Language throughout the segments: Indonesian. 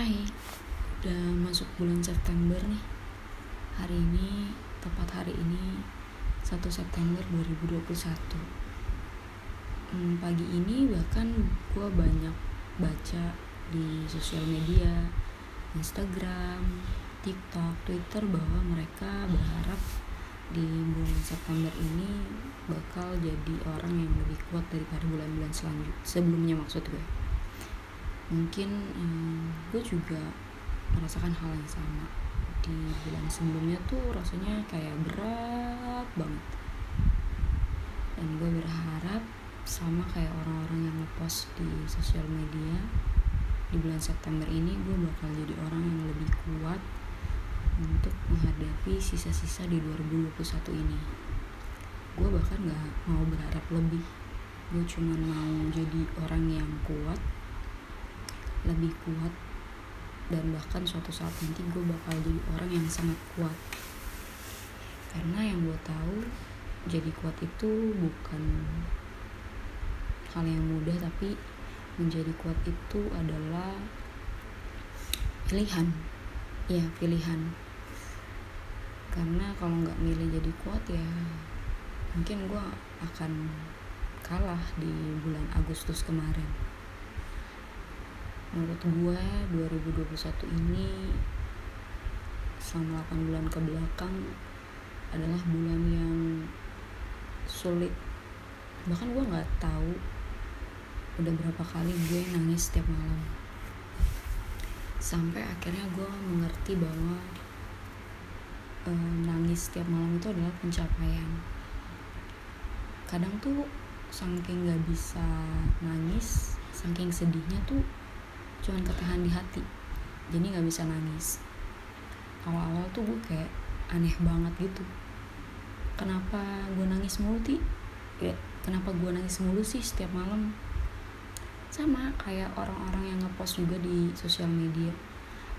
Hai, udah masuk bulan September nih. Hari ini, tepat hari ini, 1 September 2021. Hmm, pagi ini bahkan gue banyak baca di sosial media, Instagram, TikTok, Twitter bahwa mereka berharap di bulan September ini bakal jadi orang yang lebih kuat daripada bulan-bulan selanjutnya sebelumnya maksud gue mungkin hmm, gue juga merasakan hal yang sama. Di bulan sebelumnya tuh rasanya kayak berat banget. Dan gue berharap sama kayak orang-orang yang ngepost di sosial media di bulan September ini gue bakal jadi orang yang lebih kuat untuk menghadapi sisa-sisa di 2021 ini. Gue bahkan gak mau berharap lebih. Gue cuma mau jadi orang yang kuat lebih kuat dan bahkan suatu saat nanti gue bakal jadi orang yang sangat kuat. Karena yang gue tahu jadi kuat itu bukan hal yang mudah tapi menjadi kuat itu adalah pilihan. Ya pilihan. Karena kalau nggak milih jadi kuat ya mungkin gue akan kalah di bulan Agustus kemarin menurut gue 2021 ini selama 8 bulan ke belakang adalah bulan yang sulit. Bahkan gue nggak tahu udah berapa kali gue nangis setiap malam. Sampai akhirnya gue mengerti bahwa e, nangis setiap malam itu adalah pencapaian. Kadang tuh saking nggak bisa nangis saking sedihnya tuh cuman ketahan di hati. Jadi nggak bisa nangis. Awal-awal tuh gue kayak aneh banget gitu. Kenapa gue nangis mulu ti? Ya, kenapa gue nangis mulu sih setiap malam? Sama kayak orang-orang yang ngepost juga di sosial media.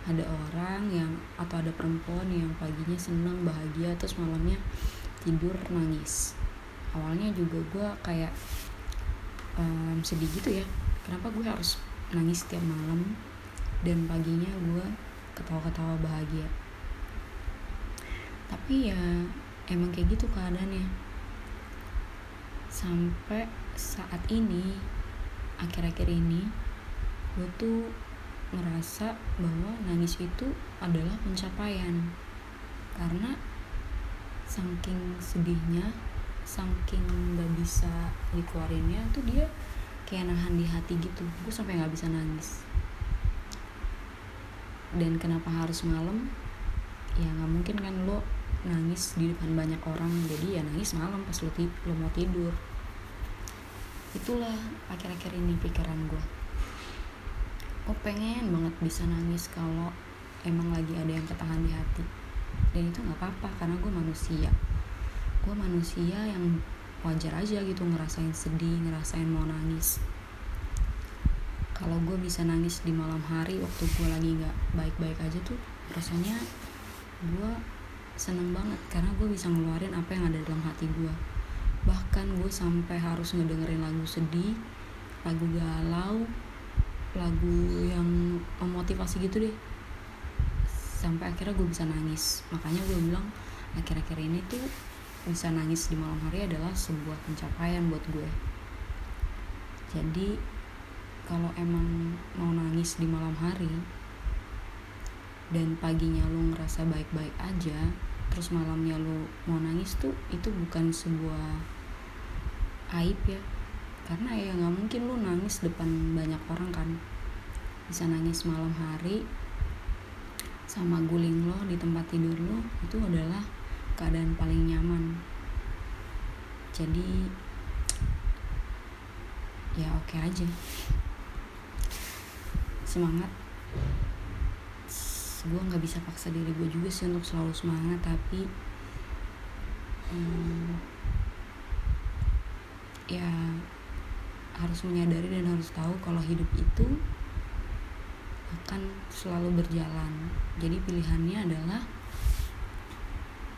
Ada orang yang atau ada perempuan yang paginya seneng bahagia terus malamnya tidur nangis. Awalnya juga gue kayak um, sedih gitu ya. Kenapa gue harus nangis setiap malam dan paginya gue ketawa-ketawa bahagia. Tapi ya emang kayak gitu keadaannya. Sampai saat ini akhir-akhir ini gue tuh ngerasa bahwa nangis itu adalah pencapaian. Karena saking sedihnya saking gak bisa dikeluarinnya tuh dia kayak nahan di hati gitu. Gue sampai nggak bisa nangis. Dan kenapa harus malam? Ya nggak mungkin kan lo nangis di depan banyak orang. Jadi ya nangis malam pas lo, lo mau tidur. Itulah akhir-akhir ini pikiran gue gue pengen banget bisa nangis kalau emang lagi ada yang ketahan di hati. Dan itu nggak apa-apa karena gue manusia. Gue manusia yang wajar aja gitu ngerasain sedih ngerasain mau nangis. Kalau gue bisa nangis di malam hari waktu gue lagi nggak baik-baik aja tuh rasanya gue seneng banget karena gue bisa ngeluarin apa yang ada dalam hati gue bahkan gue sampai harus ngedengerin lagu sedih lagu galau lagu yang memotivasi gitu deh. Sampai akhirnya gue bisa nangis. Makanya gue bilang akhir-akhir ini tuh bisa nangis di malam hari adalah sebuah pencapaian buat gue. Jadi kalau emang mau nangis di malam hari dan paginya lo ngerasa baik-baik aja terus malamnya lo mau nangis tuh itu bukan sebuah aib ya. Karena ya nggak mungkin lo nangis depan banyak orang kan. Bisa nangis malam hari sama guling lo di tempat tidur lo itu adalah keadaan paling nyaman. Jadi ya oke okay aja. Semangat. Gue nggak bisa paksa diri gue juga sih untuk selalu semangat tapi hmm, ya harus menyadari dan harus tahu kalau hidup itu akan selalu berjalan. Jadi pilihannya adalah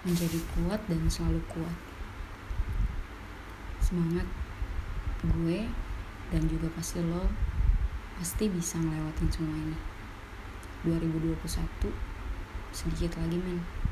menjadi kuat dan selalu kuat. Semangat gue dan juga pasti lo pasti bisa ngelewatin semua ini. 2021 sedikit lagi men